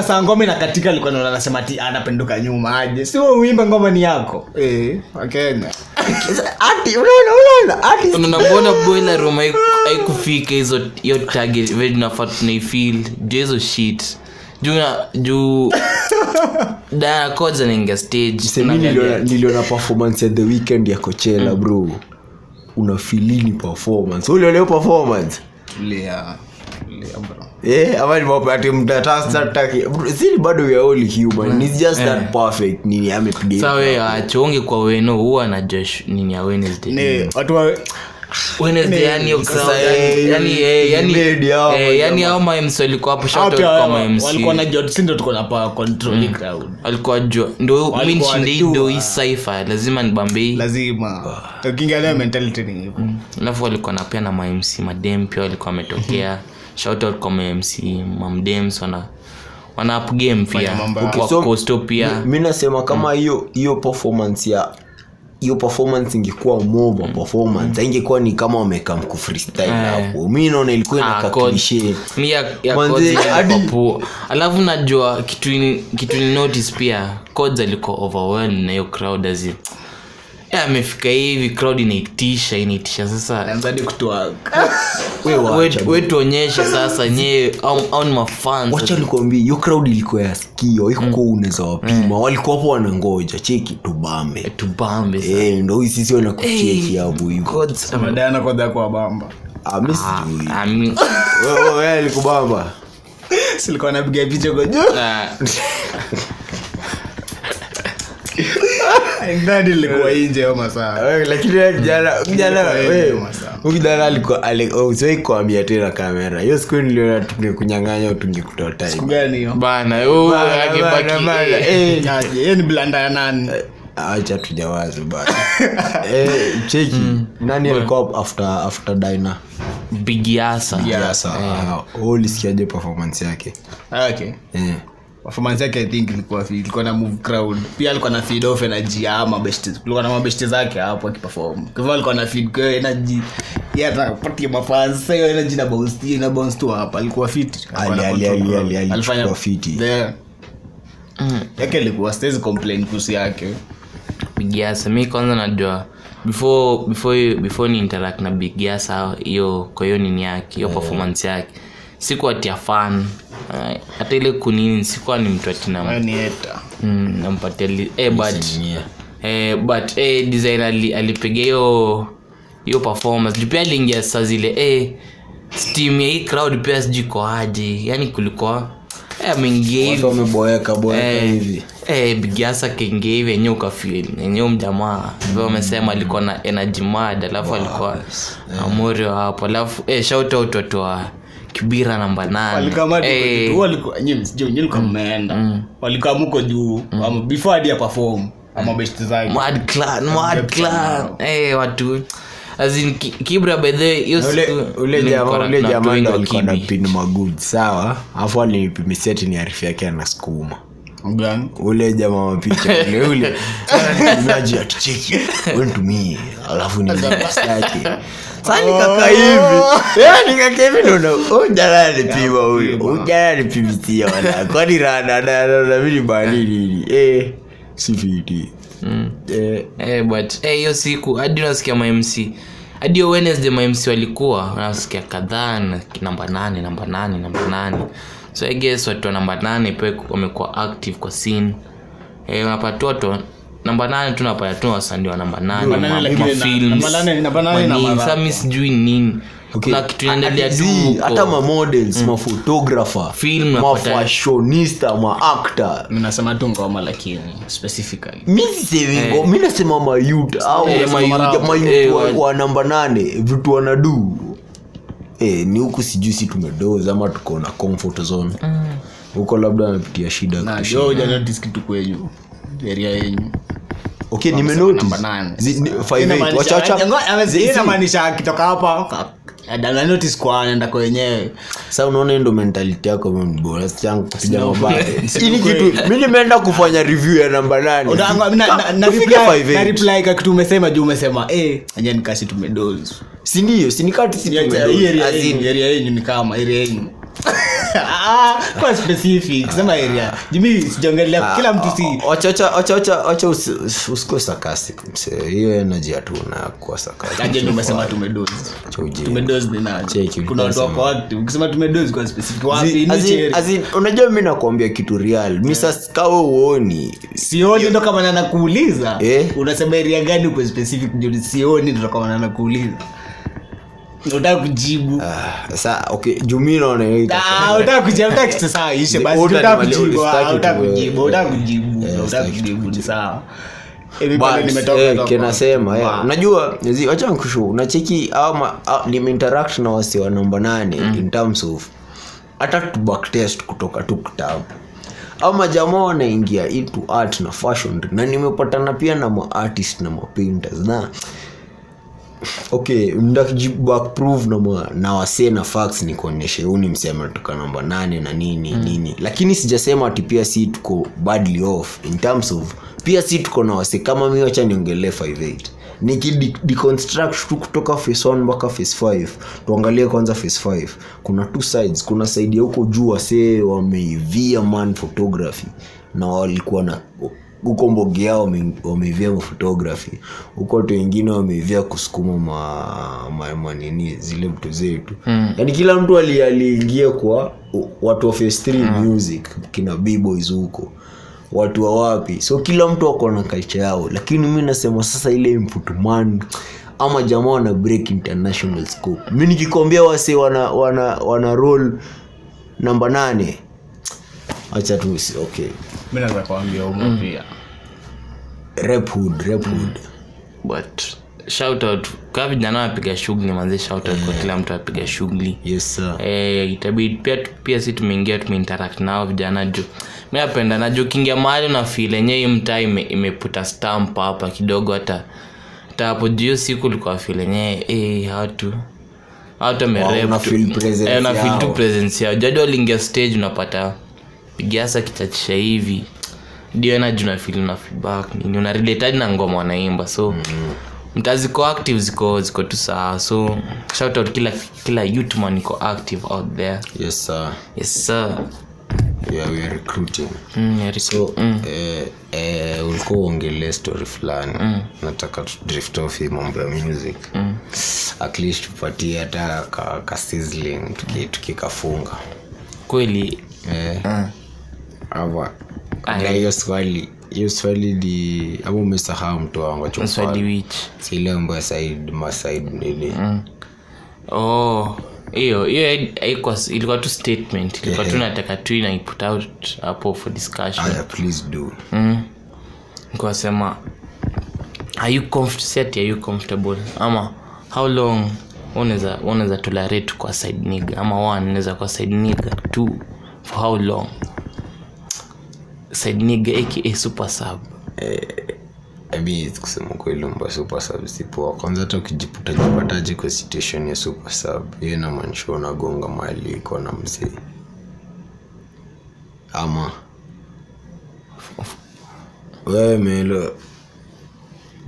saa ngoma inakatika alikuwa naona anasema ati anapenduka nyuma aje. Si uimbe ngoma ni yako? Eh Wakenya ati unaona unaona ati. Unaona boiler room haikufika hizo hiyo target vile tunafaa tunaifeel juu hizo shit. Juu na juu dana koza naingia stage. Niliona niliona performance ya the weekend ya coachella bro una filini performance. Hiyo performance? Tulia Eh, ama bado we are all human. It's just that perfect. Nini amepiga Sasa achonge kwa weno huwa na josh nini ya wednesday? Watu wa wednesday yani Sasa, crowd eh, yani yani hao, eh, yani hao ma walikuwa hapo shout hao out pia kwa ma wa- MC walikuwa na jot si tuko na power control crowd alikuwa jua ndo mi nishinde hii hii cypher lazima nibambe hii lazima ukiingia mentality ni hivyo. Alafu walikuwa na pia na mamc madem pia walikuwa wametokea. Shoutout kwa mamc mamdems wana wana up game pia mambo yao. Wa So, Coastal pia. mi nasema kama hiyo hiyo performance ya hiyo performance ingekuwa mova performance. Ingekuwa ni kama wamekaa mku freestyle hapo. Mi naona ilikuwa Ah, inakaklishe mi ya, ya Manze, Codes ilikuwa hadi- alafu najua kitu ni- kitu ni notice pia. Codes alikuwa overwhelmed na hiyo crowd azi Eh, amefika hivi crowd inaitisha inaitisha sasa We tuonyeshe sasa nyewe au, ni mafanwacha likuambia hiyo crowd ilikuwa ya skio ikukuwa unaweza wapima. Walikuwa hapo wanangoja cheki tubambe. Tubambe sasa. Eh, ndo sisi wanakucheki hapo hivo Codes, madana kwanza kwa bamba. Ah, mi sijui. I mean, Wewe- wewe alikubamba? Silikuwa napiga picha kwa juu ah, ndani ilikuwa nje yo masaa. Wewe, lakini wewe kijana wewe, alikuwa oh, usiwahi kuambia tena kamera. Hiyo siku niliona tungekunyang'anya gani hiyo? Bana eh. eh. Ni blanda ya nani? Acha tujawazi bana eh, cheki nani alikuwa after after dina? Bigiasa sasa uh, ulisikiaje performance yake? Okay eh. Performance yake i think ilikuwa ilikuwa na move crowd. Pia alikuwa na feed off energy ya mabeshte kulikuwa na mabeshte zake hapo akiperform. Kwa hivyo alikuwa na feed kwa energy. Yeye atapatia mafans hiyo energy na bounce na bounce tu hapa. Alikuwa fit. Ali- ali- ali- ali- Alifanya- fit. Yeah. Mm. yake ilikuwa siwezi complain kuhusu yake. Bigiasa mi kwanza najua before before before ni interact na bigiasa hiyo kwa hiyo nini yake hiyo performance yake sikuwa tia fan. Hata ile kunini sikuwa ni mtu Hayo atina mm, eh, but eh, but eh, design ali, alipiga hiyo hiyo performance. Juu pia aliingia saa zile eh, steam ya hii crowd pia sijui yani kulikuwa eh, Eh, eh, bigiasa keingia hivi enyewe ukafil enyewe mjamaa. Vile amesema alikuwa na energy mad alafu alikuwa amorio hapo. Alafu eh, shout out watu wa kibira namba nane. Walikamati Eh, walikuwa mmeenda? Walikaa muko juu ama before hadi ya perform ama best zake Mad Clan, Mad Clan. Eh, watu. As kibra by the way, hiyo Na ule siku ule nilikuwa jamaa na- ule na jamaa watu wengi ndo alikuwa na pin magud sawa? Afu alinipimisia ni arifu yake anasukuma Gani? ule jamaa wa picha ule ule. Maji atucheki wentumie alafu ni yake. Sasa hivi. Eh, nikaka hivi ndo na- huyu jana alipima huyu huyu jana alipimisia kwani rada na na na mimi bali nini? Eh si fiti eh. Eh, but eh, hiyo siku hadi unasikia mamc hadi wednesday mamc walikuwa unasikia kadhaa namba nane namba nane namba nane so i guess watoto wa namba nane pe wamekuwa active kwa scene. Eh, unapata namba nane tu napata tu wasandi wa namba nane Namba nane ma- lakini na- mafilms, namba nane- namba nane na manini. marapa. Sasa mi sijui nini. Kuna kitu inaendelea hata mamodels mm. mafotografa mafashonista maakta nasema tu ngoma lakini specifically. Mi nasema mayut au Eh, mayut eh, wa, namba nane vitu wanadu eh, ni huku sijui si tumedoz ama tuko na comfort zone huko labda anapitia shida kitu kwenyu eria yenyu okay nimenotice. namba nane. Zi- ni- five Inamaanisha- eight. Wacha- wacha- Ngo- ame- zi- hii zi- inamaanisha akitoka hapa kwa anaenda kwa wenyewe. Sa unaona ndo mentality yako mimi sichangu kupiga mabaya. ukweli. kitu mi nimeenda kufanya review ya namba nane. Una- na- na- na Tufike reply- five na eight. reply ka kitu umesema juu umesema eh enye nikasi tumedoz sindio sinikati yenyu- ni kama area yenyu. Ah, kwa specific sema area. Jimi sijaongelea kila mtu si wachawacha usikue sarcastic hiyo energy sarcastic. aje ni nani? Kuna watu wako ukisema tumedoz kwa specific wapi? Ni cherry? as unajua mi nakwambia kitu real. Mi sasa kawe uoni sioni ndo kama nanakuuliza. Eh? unasema area gani kwa specific ndio sioni ndo kama nanakuuliza unataka kujibu. Ah, sa okay juu naona Ah, unataka kujibu unataka kitu sawa ishe basi unataka kujibu unataka kujibu unataka kujibu unataka kujibu ni sawa. Hivi pale But, nimetoka toka. kinasema unajua zi- unacheki nimeinteract na wasi wa namba nane in terms of hata backtest kutoka tu kitabu. Ama jamaa wanaingia into art na fashion na nimepatana pia na maartist na mapinters na okay ndakujibackprove na, ma- na wasee na facts nikuonyeshe huu ni msema toka namba nane na nini mm. nini. Lakini sijasema ati pia si tuko badly off. In terms of pia si tuko na wasee. Kama mi wacha niongelee 58 nikideconstruct tu kutoka face 1 mpaka face 5 tuangalie kwanza face 5 kuna two sides. Kuna side ya huko juu wasee wameivia man photography. Na walikuwa na huko mbogi yao wame- wameivia mafotografi huko watu wengine wameivia kusukuma ma, ma, manini zile mtu zetu. Mm. yaani kila mtu ali- aliingia kwa watu wa face 3 music kina bboys huko. Watu wa wapi? So kila mtu ako na culture yao. Lakini mi nasema sasa ile input ama jamaa wana break international scope. Mi nikikwambia wase wana wana wana roll namba nane acha tu okay. Mi naweza kuambia umo pia. Rep hood rep but shout out kaa vijana wapiga shughuli manzi shout out kwa kila mtu apiga shughuli. Yes sir. Eh, itabidi pia, pia si tumeingia tumeinteract nao vijana juu. Mi napenda na juu mahali na fil enye hii mtaa ime, imeputa stamp hapa kidogo hata. Hata hapo juu siku ulikuwa fil enyewe eh, watu watu wamerep tu. presence Eh, feel presence yao. Jadi waliingia stage unapata pigiasa kitachisha hivi. Ndio una feel na feedback. Nini una na ngoma wanaimba so mtaa ziko active ziko ziko tu sawa. So shout out kila kila youthman iko active out there. Yes sir. Yes sir. Yeah, we are recruiting. Mm, so eh, eh, ulikuwa uongelee story fulani. Nataka drift off hii mambo ya music. At least tupatie hata ka, ka sizzling tuki- tukikafunga kweli. Eh, mm. Na hiyo swali hiyo swali ni ama umesahau mtu wangu swali ambayo side masaid nini? Oh hiyo hiyo haikuwa ilikuwa tu statement. Ilikuwa tu nataka tu put out hapo for discussion. Aya please do. Mm. nikawasema are you si are you comfortable? Ama how long unaweza unaweza tolerate kwa side nigga? Ama one unaweza kwa side nigga two? For how long side aka super sub. Mi kusema kweli mba super sub sipoa kwanza hata ukijiputa jipataje kwa situation ya super sub hiyo inamaanisha unagonga mali iko na mzee. Ama? Wewe melo.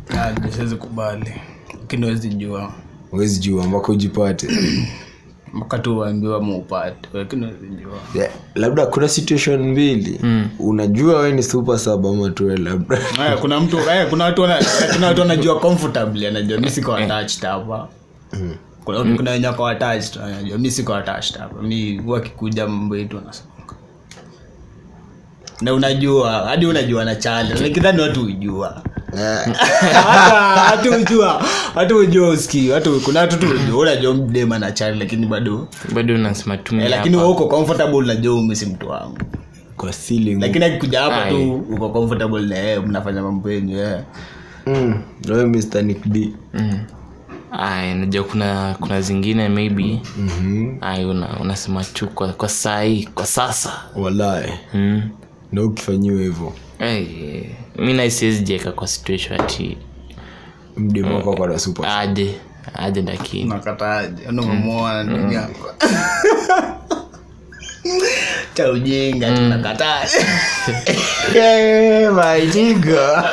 Ah, siwezi kubali. Lakini wezi jua. Wezi jua mpaka ujipate mpaka tu uambiwa muupate lakini wezi yeah, labda kuna situation mbili. Mm. unajua we ni super sub ama tuwe labda? Aya, kuna mtu aya, kuna watu wana- kuna watu wanajua comfortably anajua mi siko attached hapa. Kuna kuna wenye wako attached anajua mi siko attached hapa. Mi huwa akikuja mambo yetu anasonga na unajua hadi unajua na chale nikidhani watu hujua hatu ujua hatu ujua uski hatu kuna watu tu hujua. Unajua mdema na chale lakini bado. Bado unasema tu eh, lakini wewe uko comfortable unajua umesi mtu wangu. Kwa ceiling. Lakini akikuja hapa tu uko comfortable na yeye mnafanya mambo yenu yeye mm. wewe Mr. Nick B. Mm. Ay, najua kuna kuna zingine maybe. Mm-hmm. ay, una, unasema tu kwa, kwa sahii kwa sasa. Walai mm. Na ukifanyiwa hivyo. Mi naisiwezijeka kwa situation ati mdemo wako kwa na super aje aje lakini nakataje unamemoa ndugu yako. Cha ujinga tunakataje my nigga.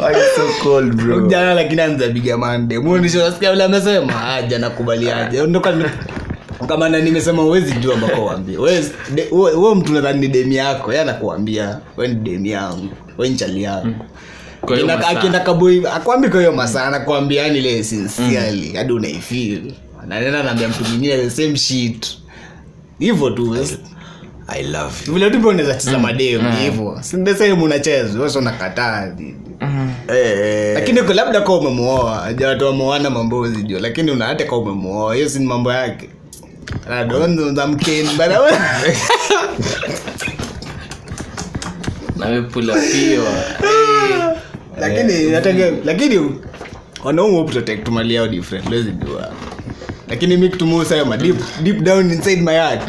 Why so cold bro? Jana lakini anzapiga mande. Munishoasikia ule amesema? Aja nakubaliaje ndoka kama na nimesema uwezi jua mpaka uambie. Huo mtu nadhani ni demi yako ye anakuambia we ni demi yangu we ni chali yangu Kwa Akienda- kaboi akwambi kwa hiyo masaa anakwambia yani ile sincerely hadi unaifil nanena naambia mtu mwingine the same shit. Hivyo tu i love you. Vile tu pia unaweza cheza mademu hivyo. Sinde sehemu unacheza wewe unakataa eh lakini labda kwa umemuoa ajawatu wameoana mambozi jo lakini una hata kwa umemuoa hiyo si mambo yake lakini wanaume wa protect mali yao different lezi jua lakini mi kitu muhimu sema deep deep down inside my heart.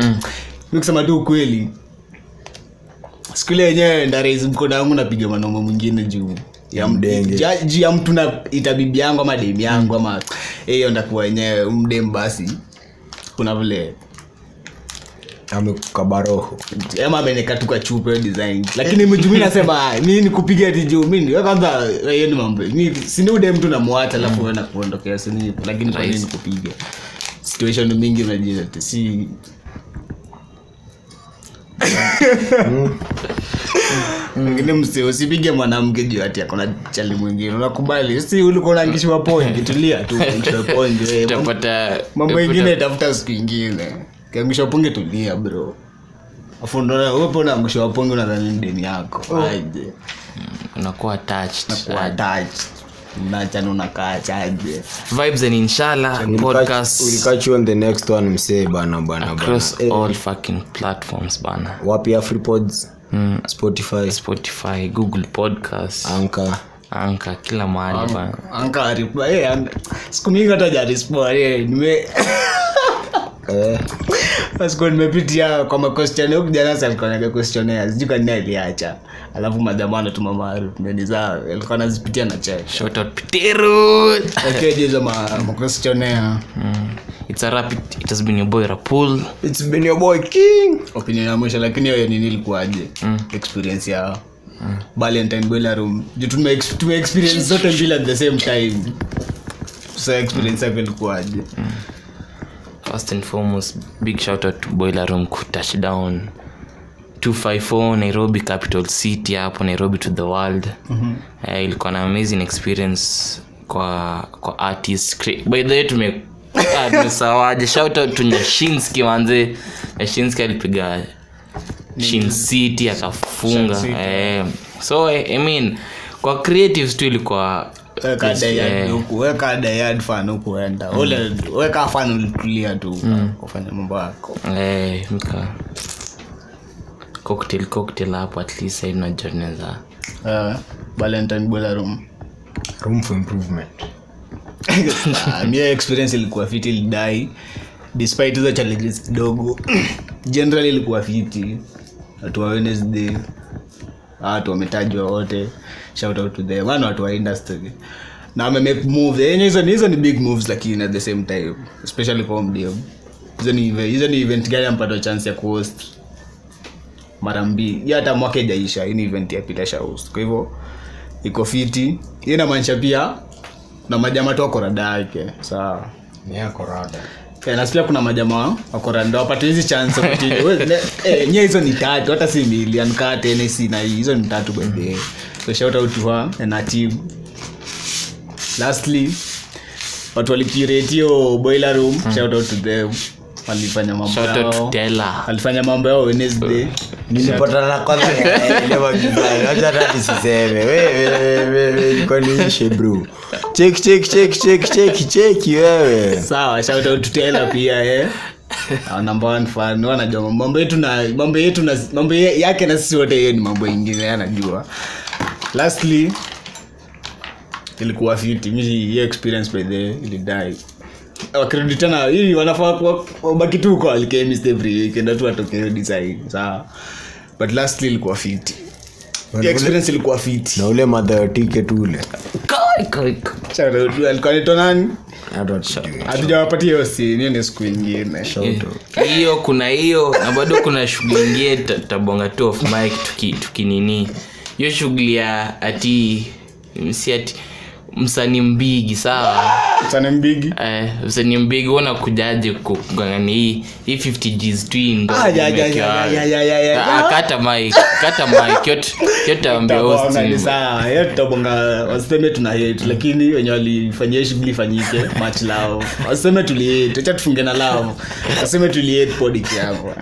Mi kusema tu ukweli skuli yenyewe ndaraisi mkono yangu napiga mwanaume mwingine juu ya juu ya mtu na ita bibi yangu ama demu yangu ama hiyo ndakuwa yenyewe mdem basi kuna vile amekukabaroho ama design. Lakini mjumi nasema "Ah, mi nikupiga ati juu. Mi kwanza hiyo ni mambo. Mi sini mtu namwacha alafu wewe nakuondokea sini lakini kwa nini nikupiga? Situation mingi unajua si ngine msi usipige mwanamke juu ati akona chali mwingine. Unakubali? Si ulikuwa unaangishiwa pongi tulia tu wewe. utapata mambo ingine tafuta siku ingine. Kiangusha pongi tulia bro. Afu ndo upo unaangusha wapunge unadhani deni yako? Aje? Unakuwa attached. Unakaa chaje vibes and inshallah podcast We'll catch you on the next one msee bana bana bana. All fucking platforms bana. Wapi afripods mm. spotify spotify google podcast anka anka kila mahali eh siku mingi hata jarispo eh nime eh, siku nimepitia kwa makostion huku jana sasa alikuwa naga questionnaire. Sijui kwa nini aliacha. Alafu madhamu anatuma mama zao alikuwa anazipitia na check. Shout out Peteru okay hizo ma ma questionnaire. Mm. it's a rapid it has been your boy Rapul. It's been your boy king. Opinion ya mwisho lakini hiyo nini ilikuwaje? Experience yao valentine boiler room tume experience zote mbili at the same time? So experience yako ilikuwaje first and foremost big shout out to boiler room touchdown 254 nairobi capital city hapo nairobi to the world. Mm-hmm. uh, ilikuwa na amazing experience kwa kwa artist Cre- by the way tume ah, tumesawaje? Shout out to nyashinski manze. Nyashinski alipiga shin city akafunga. Eh, so I, i mean kwa creatives tu ilikuwa weka yeah. huku weka diehard fan huku enda. Ule weka fan ulitulia tu kufanya mambo yako. Mka. Cocktail cocktail hapo at least haina uh, valentine boiler room. Room for improvement. Experience ilikuwa fiti ilidai. Despite hizo challenges kidogo generally ilikuwa fiti. Watu wa wednesday watu wametajwa wote shout out to them. Wana watu wa industry. Na wamemake move yenye hizo ni hizo ni big moves lakini at the same time especially kwa mdm hizo ni hizo ni event gani ampata chance ya kuhost? Mara mbili hiyo hata mwaka ijaisha hii ni event ya Peter Shaus kwa hivyo iko fiti. Hiyo inamaanisha pia na majama tu rada yake. Sawa. Ni yako rada Eh, na kuna majama wako rada wapate hizi chance eh, nye hizo ni tatu hata si million kaa TNC na hii hizo ni tatu way. So shout out to her and her team. Lastly watu walikirate hiyo boiler room shout out to them walifanya mambo yao. Walifanya mambo yao wednesday. Nilipatana na kwanza ile magizani acha hata nisiseme wewe kwaniishe bro? Check check check check check check wewe. Sawa shout out to Taylor pia eh. Our one fan. Wanajua mambo. Yetu na mambo yetu na mambo yake na sisi wote hiyo ni mambo ingine anajua. Lastly ilikuwa fiti. Mi hiyo experience by the ilidai wakirudi tena hii wanafaa wabaki tu kwa alchemist every weekend tu watokee design sawa. But lastly ilikuwa fiti experience ilikuwa fiti na ule madha ticket ule. Alikuwa anaitwa nani? Hatujawapatia hiyo scene, hiyo ni siku ingine hiyo kuna hiyo na bado kuna shughuli ingine ta- tabonga tu off mic tuki- hiyo shughuli ya ati si ati msanii mbigi sawa? Sana mbigi. Eh, msanii mbigi wana kujaje kugangani hii hii 50 gs twin kata mike kata mike yote yote ambia Tutabonga sawa hiyo tutabonga waseme tuna hate lakini wenye walifanyia shughuli fanyike much love. Waseme tuli hate acha tufunge na love. Waseme tuli hate podcast ikiapo